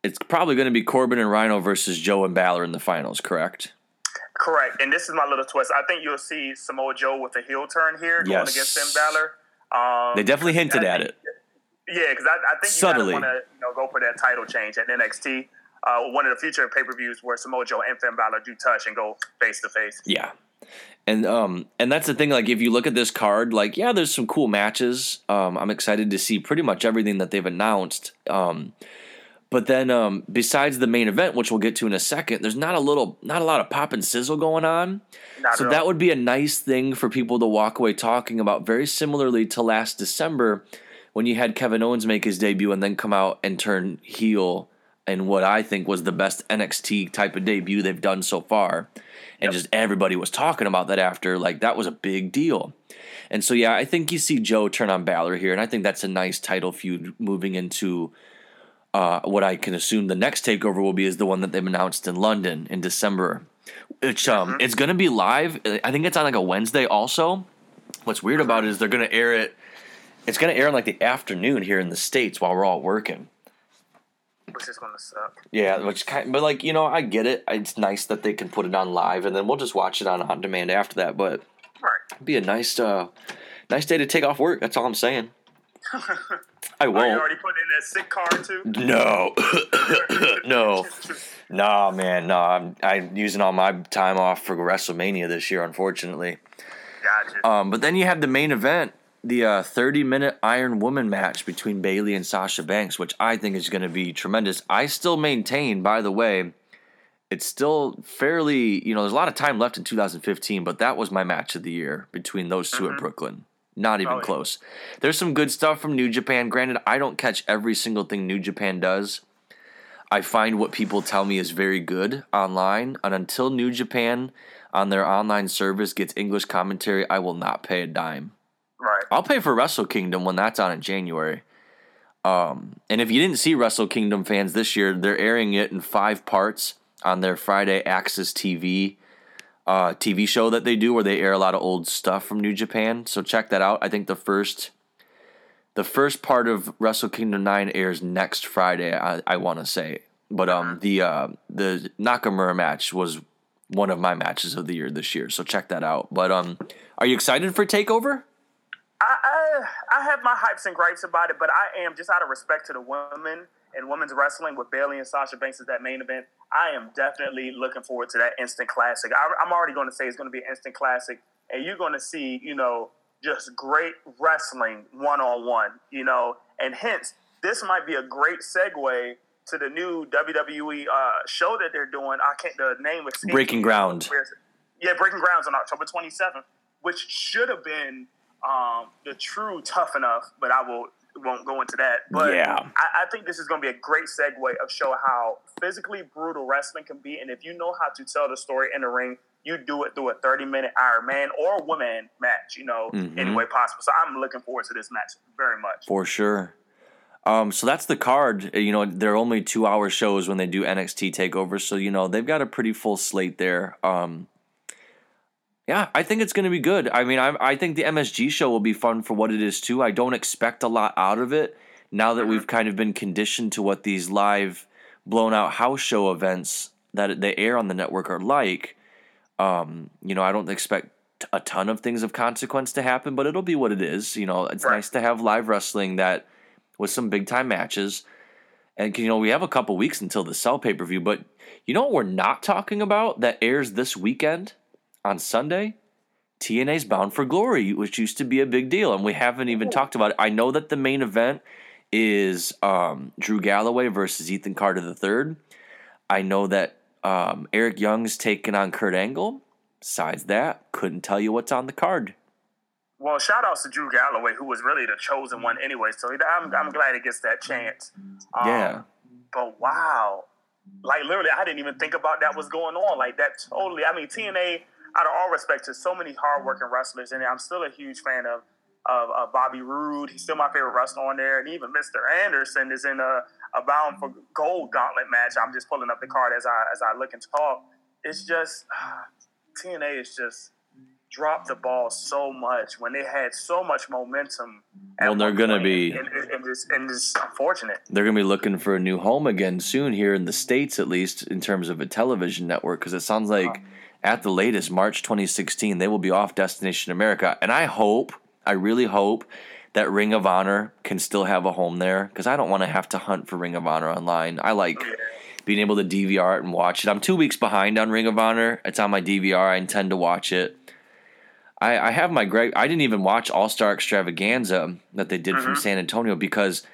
it's probably going to be Corbin and Rhino versus Joe and Balor in the finals, correct? Correct. And this is my little twist. I think you'll see Samoa Joe with a heel turn here going Yes. against Finn Balor. Um, They definitely hinted at it. Yeah, because I, I think you want to you know, go for that title change at NXT. Uh, one of the future pay per views where Samoa Joe and Finn Balor do touch and go face to face. Yeah. And um and that's the thing like if you look at this card like yeah there's some cool matches. Um I'm excited to see pretty much everything that they've announced. Um But then, um, besides the main event, which we'll get to in a second, there's not a little, not a lot of pop and sizzle going on. Not so at that would be a nice thing for people to walk away talking about. Very similarly to last December, when you had Kevin Owens make his debut and then come out and turn heel in what I think was the best NXT type of debut they've done so far, and just everybody was talking about that after. Like that was a big deal. And so, yeah, I think you see Joe turn on Balor here, and I think that's a nice title feud moving into uh, what I can assume the next takeover will be is the one that they've announced in London in December. Which um, it's gonna be live. I think it's on like a Wednesday. Also, what's weird about it is they're gonna air it. It's gonna air in like the afternoon here in the states while we're all working. Which is gonna suck. Yeah, which kind, but like you know, I get it. It's nice that they can put it on live, and then we'll just watch it on on demand after that. But Right. it'd be a nice, uh, nice day to take off work. That's all I'm saying. [laughs] I won't. Are you already putting in that sick card too? No, [coughs] no, nah, man, no. I'm I'm using all my time off for WrestleMania this year, unfortunately. Gotcha. Um, but then you have the main event, the uh, 30 minute Iron Woman match between Bayley and Sasha Banks, which I think is going to be tremendous. I still maintain, by the way, it's still fairly, you know, there's a lot of time left in 2015, but that was my match of the year between those 2 at Brooklyn. Not even Oh, yeah. close. There's some good stuff from New Japan. Granted, I don't catch every single thing New Japan does. I find what people tell me is very good online, and until New Japan on their online service gets English commentary, I will not pay a dime. Right. I'll pay for Wrestle Kingdom when that's on in January. Um, and if you didn't see Wrestle Kingdom fans this year, they're airing it in five parts on their Friday AXS TV uh, TV show that they do, where they air a lot of old stuff from New Japan. So check that out. I think the first the first part of Wrestle Kingdom Nine airs next Friday. I, I want to say, but um, the uh, the Nakamura match was one of my matches of the year this year. So check that out. But um, are you excited for Takeover? I, I I have my hypes and gripes about it, but I am just out of respect to the women and women's wrestling with Bayley and Sasha Banks as that main event. I am definitely looking forward to that instant classic. I, I'm already going to say it's going to be an instant classic, and you're going to see, you know, just great wrestling one on one, you know, and hence this might be a great segue to the new WWE uh, show that they're doing. I can't the name is Breaking Ground. Yeah, Breaking Grounds on October 27th, which should have been um, the true Tough Enough, but I will won't go into that. But Yeah. I, I think this is going to be a great segue of show how physically brutal wrestling can be, and if you know how to tell the story in the ring, you do it through a 30 minute Iron Man or woman match, you know, Mhm. any way possible. So I'm looking forward to this match very much. For sure. Um, so that's the card. You know, they're only two hour shows when they do NXT takeovers, so you know they've got a pretty full slate there. Um, yeah, I think it's going to be good. I mean, I, I think the MSG show will be fun for what it is too. I don't expect a lot out of it now that we've kind of been conditioned to what these live blown out house show events that they air on the network are like. Um, you know, I don't expect a ton of things of consequence to happen, but it'll be what it is. You know, it's Right. nice to have live wrestling that with some big time matches. And you know, we have a couple weeks until the Cell pay per view, but you know what we're not talking about that airs this weekend on Sunday? TNA's Bound for Glory, which used to be a big deal, and we haven't even talked about it. I know that the main event is um, Drew Galloway versus Ethan Carter III. I know that um, Eric Young's taking on Kurt Angle. Besides that, couldn't tell you what's on the card. Well, shout outs to Drew Galloway, who was really the chosen one anyway. So I'm, I'm glad he gets that chance. Um, Yeah. But wow, like literally, I didn't even think about that was going on. Like that totally. I mean, TNA. Out of all respect to so many hardworking wrestlers, and I'm still a huge fan of of uh, Bobby Roode. He's still my favorite wrestler on there, and even Mr. Anderson is in a, a Bound for Gold Gauntlet match. I'm just pulling up the card as I as I look and talk. It's just TNA is just dropped the ball so much when they had so much momentum. Well, they're gonna be- and, and, and it's, and it's unfortunate. They're going to be looking for a new home again soon here in the States, at least in terms of a television network, because it sounds like at the latest, March 2016, they will be off Destination America. And I hope, I really hope that Ring of Honor can still have a home there, because I don't want to have to hunt for Ring of Honor online. I like being able to DVR it and watch it. I'm two weeks behind on Ring of Honor. It's on my DVR. I intend to watch it. I, I have my great. I didn't even watch All Star Extravaganza that they did from mm-hmm. San Antonio because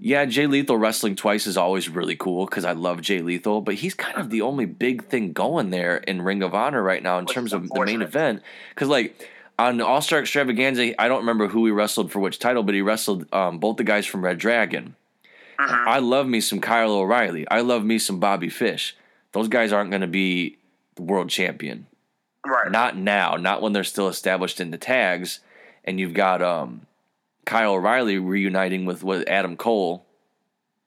Yeah, Jay Lethal wrestling twice is always really cool because I love Jay Lethal, but he's kind of the only big thing going there in Ring of Honor right now in Which terms of the main event. Because like on All Star Extravaganza, I don't remember who he wrestled for which title, but he wrestled um, both the guys from Red Dragon. Mm-hmm. I love me some Kyle O'Reilly. I love me some Bobby Fish. Those guys aren't going to be the world champion. Right. Not now, not when they're still established in the tags, and you've got um, Kyle O'Reilly reuniting with with Adam Cole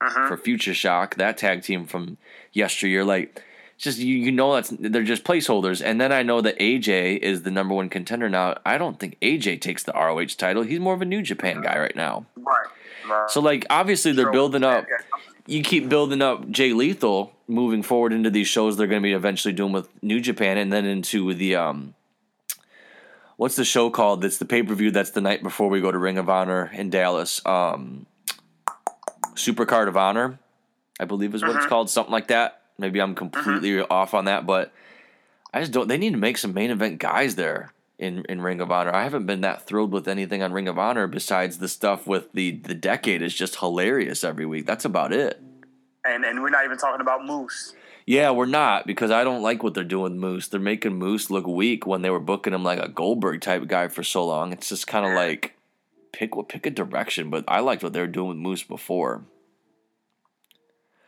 Mhm. for Future Shock, that tag team from yesteryear. Like, just you, you know that's they're just placeholders. And then I know that AJ is the number one contender now. I don't think AJ takes the ROH title. He's more of a New Japan guy right now. Right. right. So like, obviously they're building up you keep building up Jay Lethal moving forward into these shows they're going to be eventually doing with New Japan and then into the um what's the show called that's the pay-per-view that's the night before we go to Ring of Honor in Dallas? Um Supercard of Honor I believe is what it's called something like that. Maybe I'm completely off on that but I just don't they need to make some main event guys there in in Ring of Honor. I haven't been that thrilled with anything on Ring of Honor besides the stuff with the the decade is just hilarious every week. That's about it. And and we're not even talking about Moose. Yeah, we're not because I don't like what they're doing with Moose. They're making Moose look weak when they were booking him like a Goldberg type guy for so long. It's just kind of like pick what pick a direction. But I liked what they were doing with Moose before.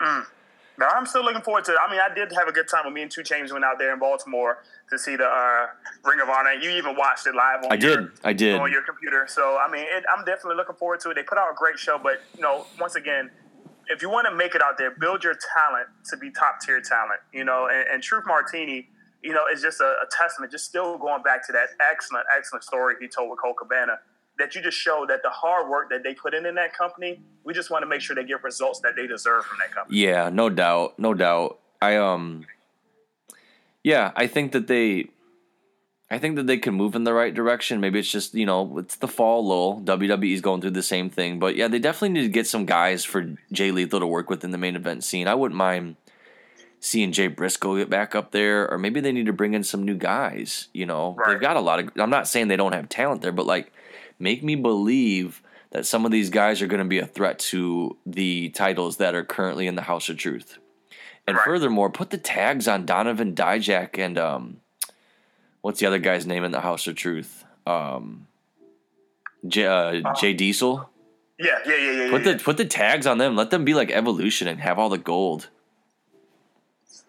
Now I'm still looking forward to. it. I mean, I did have a good time with me and Two Chains went out there in Baltimore to see the uh, Ring of Honor. You even watched it live on I your, did, I did. on your computer. So I mean, it, I'm definitely looking forward to it. They put out a great show, but you know, once again, if you want to make it out there, build your talent to be top tier talent. You know, and, and Truth Martini, you know, is just a, a testament. Just still going back to that excellent, excellent story he told with Colt Cabana. That you just show that the hard work that they put in in that company, we just want to make sure they get results that they deserve from that company. Yeah, no doubt, no doubt. I um, yeah, I think that they, I think that they can move in the right direction. Maybe it's just you know it's the fall lull. WWE's going through the same thing, but yeah, they definitely need to get some guys for Jay Lethal to work with in the main event scene. I wouldn't mind seeing Jay Briscoe get back up there, or maybe they need to bring in some new guys. You know, Right. they've got a lot of. I'm not saying they don't have talent there, but like, make me believe that some of these guys are going to be a threat to the titles that are currently in the House of Truth. And Right. furthermore, put the tags on Donovan Dijak and um, what's the other guy's name in the House of Truth? Um, J, uh, Jay Diesel. Yeah, yeah, yeah, yeah. Put yeah, the put the tags on them. Let them be like Evolution and have all the gold.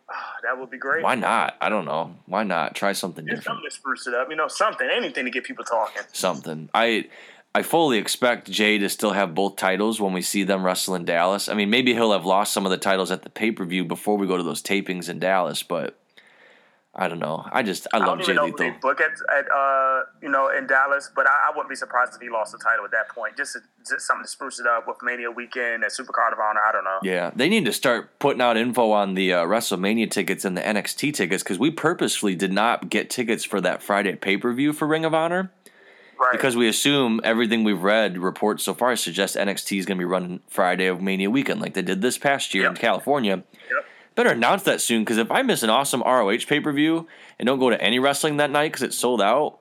Ah, that would be great. Why not? I don't know. Why not? Try something Do different. something to spruce it up. You know, something, anything to get people talking. Something. I I fully expect Jay to still have both titles when we see them wrestle in Dallas. I mean, maybe he'll have lost some of the titles at the pay per view before we go to those tapings in Dallas, but I don't know. I just I I love Jay even know who Lethal. they book at, at uh, you know, in Dallas, but I, I wouldn't be surprised if he lost the title at that point. Just, to, just something to spruce it up with Mania weekend at Supercard of Honor. I don't know. Yeah, they need to start putting out info on the uh, WrestleMania tickets and the NXT tickets because we purposefully did not get tickets for that Friday pay per view for Ring of Honor right. because we assume everything we've read reports so far suggest NXT is going to be running Friday of Mania weekend like they did this past year in California. Yep. Better announce that soon because if I miss an awesome ROH pay per view and don't go to any wrestling that night because it's sold out,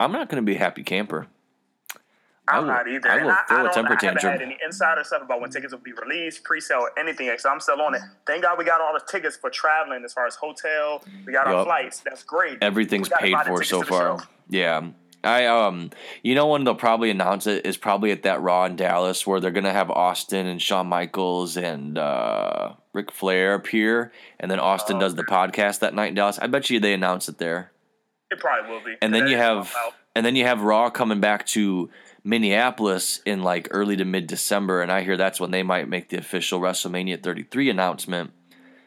I'm not going to be a happy camper. I I'm will- not either. I will throw a don't- temper I haven't tantrum. had any insider stuff about when tickets will be released, pre-sale, or anything. So I'm still on it. Thank God we got all the tickets for traveling as far as hotel. We got our flights. That's great. Everything's paid for so far. Yeah. I um you know when they'll probably announce it is probably at that Raw in Dallas where they're gonna have Austin and Shawn Michaels and uh Ric Flair appear and then Austin Oh, does the podcast that night in Dallas. I bet you they announce it there. It probably will be. And then you have and then you have Raw coming back to Minneapolis in like early to mid December and I hear that's when they might make the official WrestleMania 33 announcement.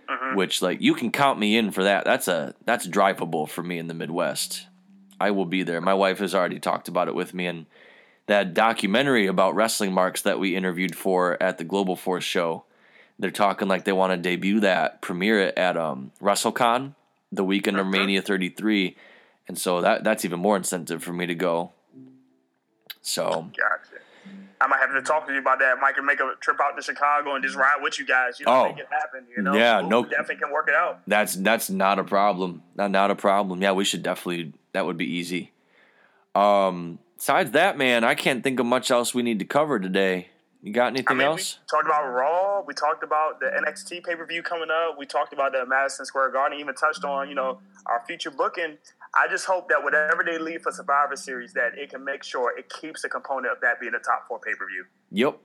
Mm-hmm. Which like you can count me in for that. That's a that's drivable for me in the Midwest. I will be there. My wife has already talked about it with me and that documentary about wrestling marks that we interviewed for at the Global Force show. They're talking like they want to debut that, premiere it at um, WrestleCon the weekend of Mhm. Mania 33, and so that that's even more incentive for me to go. So Gotcha. I might have to talk to you about that. Mike can make a trip out to Chicago and just ride with you guys. You know, Oh. make it happen. You know, Yeah, Ooh, no- definitely can work it out. that's that's not a problem. Not not a problem. Yeah, we should definitely that would be easy. Um, besides that, man, I can't think of much else we need to cover today. You got anything I mean, else? we talked about Raw. We talked about the NXT pay per view coming up. We talked about the Madison Square Garden. Even touched on you know our future booking. I just hope that whatever they leave for Survivor Series, that it can make sure it keeps a component of that being a top four pay per view. Yep.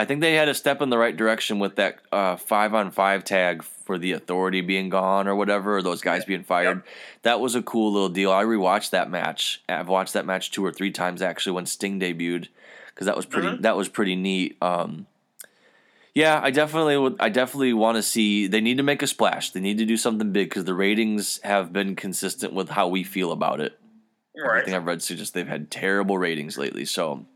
I think they had a step in the right direction with that uh, five on five tag for the authority being gone or whatever, or those guys being fired. Yep. That was a cool little deal. I rewatched that match. I've watched that match two or three times actually when Sting debuted because that was pretty. Mhm. That was pretty neat. Um, yeah, I definitely would. I definitely want to see. They need to make a splash. They need to do something big because the ratings have been consistent with how we feel about it. Right. think I've read suggests they've had terrible ratings lately. So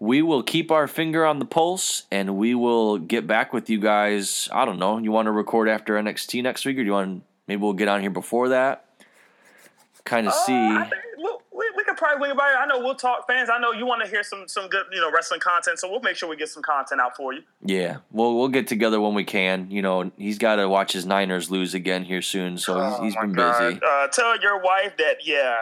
we will keep our finger on the pulse and we will get back with you guys. I don't know. You want to record after NXT next week or do you want maybe we'll get on here before that? Kind of see. Uh, I think we'll, we, we could probably wing about it. I know we'll talk fans. I know you want to hear some some good you know wrestling content, so we'll make sure we get some content out for you. Yeah. We'll we'll get together when we can. You know, he's got to watch his Niners lose again here soon, so he's, Oh he's my been God. busy. Uh, tell your wife that yeah,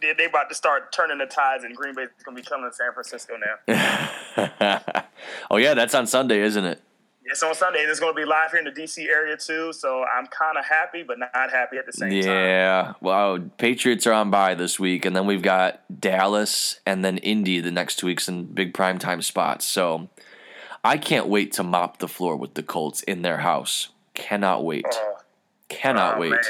they, they about to start turning the tides, and Green Bay's gonna be coming to San Francisco now. [laughs] oh yeah, that's on Sunday, isn't it? It's on Sunday, and it's gonna be live here in the DC area too. So I'm kind of happy, but not happy at the same time. Yeah. Well, Patriots are on by this week, and then we've got Dallas and then Indy the next two weeks in big primetime spots. So I can't wait to mop the floor with the Colts in their house. Cannot wait. Oh, Cannot oh, wait. man.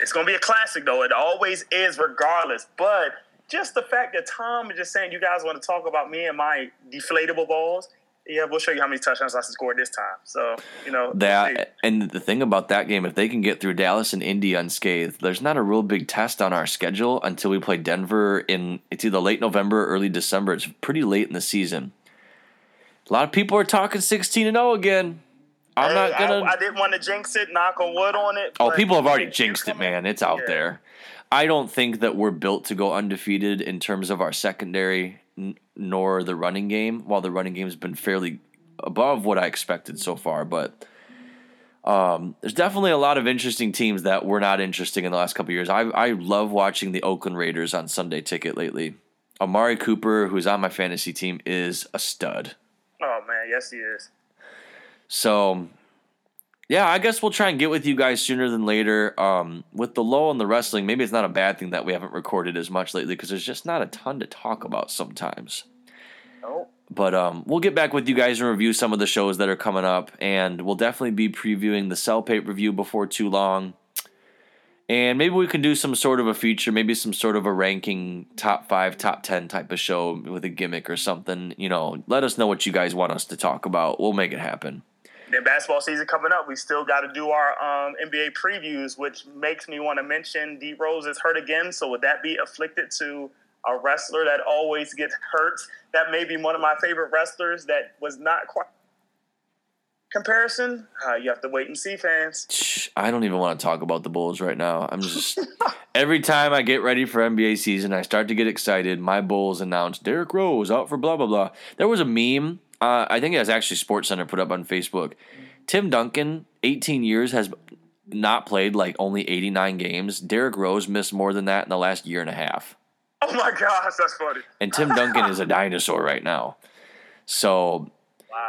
It's gonna be a classic though. It always is, regardless. But just the fact that Tom is just saying you guys want to talk about me and my deflatable balls. Yeah, we'll show you how many touchdowns I scored this time. So you know. That and the thing about that game, if they can get through Dallas and Indy unscathed, there's not a real big test on our schedule until we play Denver in it's either late November or early December. It's pretty late in the season. A lot of people are talking 16 and 0 again. I'm Hey, not gonna. I, I didn't want to jinx it. Knock on wood on it. Oh, people have already jinxed it, man. It's out Yeah. there. I don't think that we're built to go undefeated in terms of our secondary n- nor the running game, while the running game's been fairly above what I expected so far. But um, there's definitely a lot of interesting teams that were not interesting in the last couple of years. I, I love watching the Oakland Raiders on Sunday Ticket lately. Amari Cooper, who's on my fantasy team, is a stud. Oh man, yes he is. So, yeah, I guess we'll try and get with you guys sooner than later. Um, with the low on the wrestling, maybe it's not a bad thing that we haven't recorded as much lately because there's just not a ton to talk about sometimes. Oh, But um, we'll get back with you guys and review some of the shows that are coming up, and we'll definitely be previewing the Cell pay per view before too long. And maybe we can do some sort of a feature, maybe some sort of a ranking top five, top 10 type of show with a gimmick or something. You know, let us know what you guys want us to talk about. We'll make it happen. Then basketball season coming up. We still got to do our um, NBA previews, which makes me want to mention D Rose is hurt again. So would that be afflicted to a wrestler that always gets hurt? That may be one of my favorite wrestlers that was not quite comparison. Uh, you have to wait and see, fans. I don't even want to talk about the Bulls right now. I'm just every time I get ready for NBA season, I start to get excited. My Bulls announced Derrick Rose out for blah blah blah. There was a meme. Uh, I think it was actually Sports Center put up on Facebook. Tim Duncan, 18 years, has not played like only 89 games. Derrick Rose missed more than that in the last year and a half. Oh my gosh, that's funny. And Tim Duncan is a [laughs] dinosaur right now. So,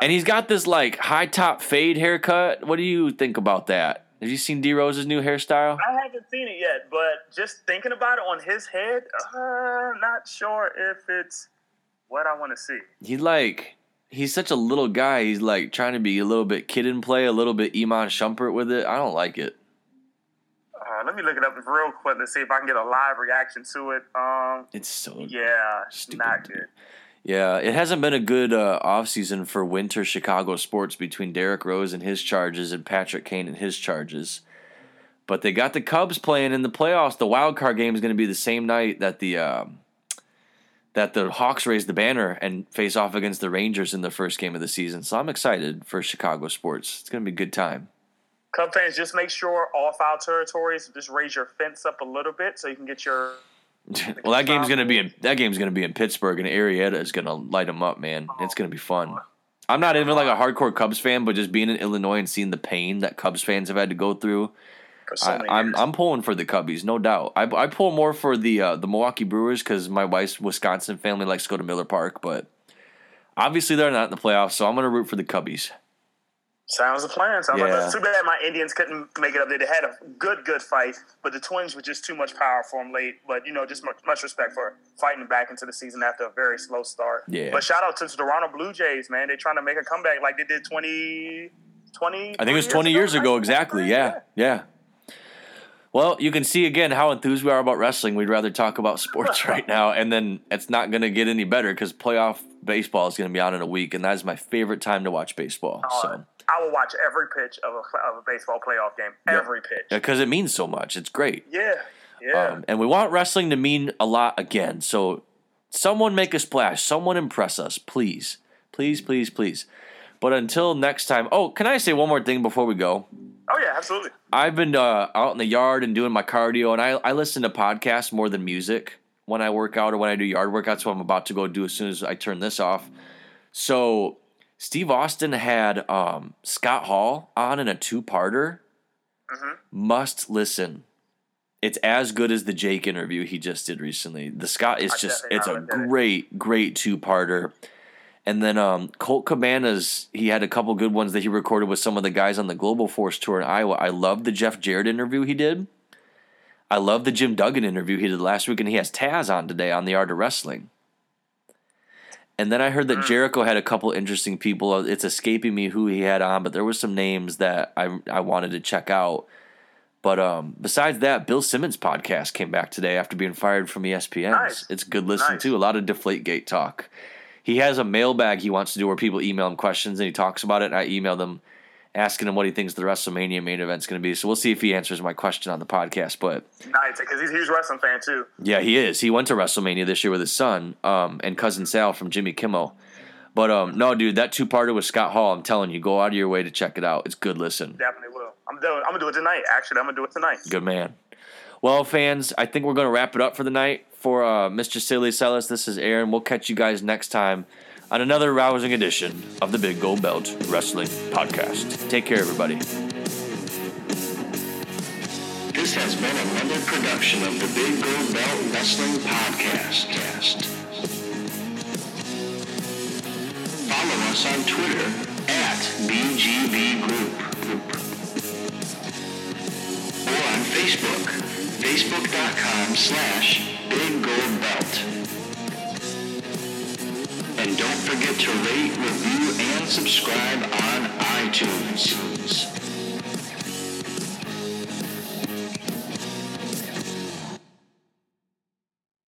and he's got this like high top fade haircut. What do you think about that? Have you seen D Rose's new hairstyle? I haven't seen it yet, but just thinking about it on his head, uh, not sure if it's what I want to see. He like he's such a little guy. He's like trying to be a little bit kid and play, a little bit Iman Shumpert with it. I don't like it. Uh, let me look it up real quick to see if I can get a live reaction to it. Um, It's so yeah, Stupid. not good. Yeah, it hasn't been a good uh, offseason for winter Chicago sports between Derrick Rose and his charges and Patrick Kane and his charges. But they got the Cubs playing in the playoffs. The wild card game is going to be the same night that the um, that the Hawks raise the banner and face off against the Rangers in the first game of the season. So I'm excited for Chicago sports. It's going to be a good time. Cub fans, just make sure all foul territories just raise your fence up a little bit so you can get your. [laughs] well, that game's gonna be in that game's gonna be in Pittsburgh, and Arrieta is gonna light them up, man. It's gonna be fun. I'm not even like a hardcore Cubs fan, but just being in Illinois and seeing the pain that Cubs fans have had to go through, so I, many I'm years. I'm pulling for the Cubbies, no doubt. I, I pull more for the uh, the Milwaukee Brewers because my wife's Wisconsin family likes to go to Miller Park, but Obviously, they're not in the playoffs, so I'm going to root for the Cubbies. Sounds a plan. Sounds like Yeah. it's too bad my Indians couldn't make it up there. They had a good, good fight, but the Twins were just too much power for them late. But you know, just much, much respect for fighting back into the season after a very slow start. Yeah. But shout out to the Toronto Blue Jays, man. They're trying to make a comeback like they did 20, 20 I think it was 20 years ago, exactly. Yeah, yeah. Well, you can see again how enthused we are about wrestling. We'd rather talk about sports [laughs] right now, and then it's not going to get any better because playoff baseball is going to be on in a week, and that is my favorite time to watch baseball. Uh, So, I will watch every pitch of a, of a baseball playoff game. Every pitch. because it means so much, it's great. Yeah. Yeah. Um, and we want wrestling to mean a lot again. So, someone make a splash. Someone impress us, please, please, please, please. But until next time. Oh, can I say one more thing before we go? Oh yeah, absolutely. I've been uh, out in the yard and doing my cardio, and I, I listen to podcasts more than music when I work out or when I do yard workouts. What I'm about to go do as soon as I turn this off. So, Steve Austin had um, Scott Hall on in a two parter. Must listen. It's as good as the Jake interview he just did recently. The Scott is just it's a haven't done it. great, great two parter. And then um, Colt Cabanas, he had a couple good ones that he recorded with some of the guys on the Global Force tour in Iowa. I love the Jeff Jarrett interview he did. I love the Jim Duggan interview he did last week, and he has Taz on today on the Art of Wrestling. And then I heard that Jericho had a couple interesting people. It's escaping me who he had on, but there was some names that I I wanted to check out. But um, besides that, Bill Simmons' podcast came back today after being fired from ESPN. Nice. It's good listen Nice. too. A lot of Deflategate talk. He has a mailbag he wants to do where people email him questions and he talks about it. And I email them asking him what he thinks the WrestleMania main event's going to be. So we'll see if he answers my question on the podcast. But Nice, because he's a huge wrestling fan too. yeah, he is. He went to WrestleMania this year with his son um, and cousin Sal from Jimmy Kimmel. But um, no, dude, that two parter with Scott Hall, I'm telling you, go out of your way to check it out. It's good listen. Definitely will. I'm doing. I'm gonna do it tonight. Actually, I'm gonna do it tonight. Good man. Well, fans, I think we're going to wrap it up for the night. For uh, Mr. Silly Celis, this is Aaron. We'll catch you guys next time on another rousing edition of the Big Gold Belt Wrestling Podcast. Take care, everybody. This has been another production of the Big Gold Belt Wrestling Podcast. Follow us on Twitter at BGB Group. Or on Facebook, facebook.com slash Big Gold Belt. And don't forget to rate, review, and subscribe on iTunes.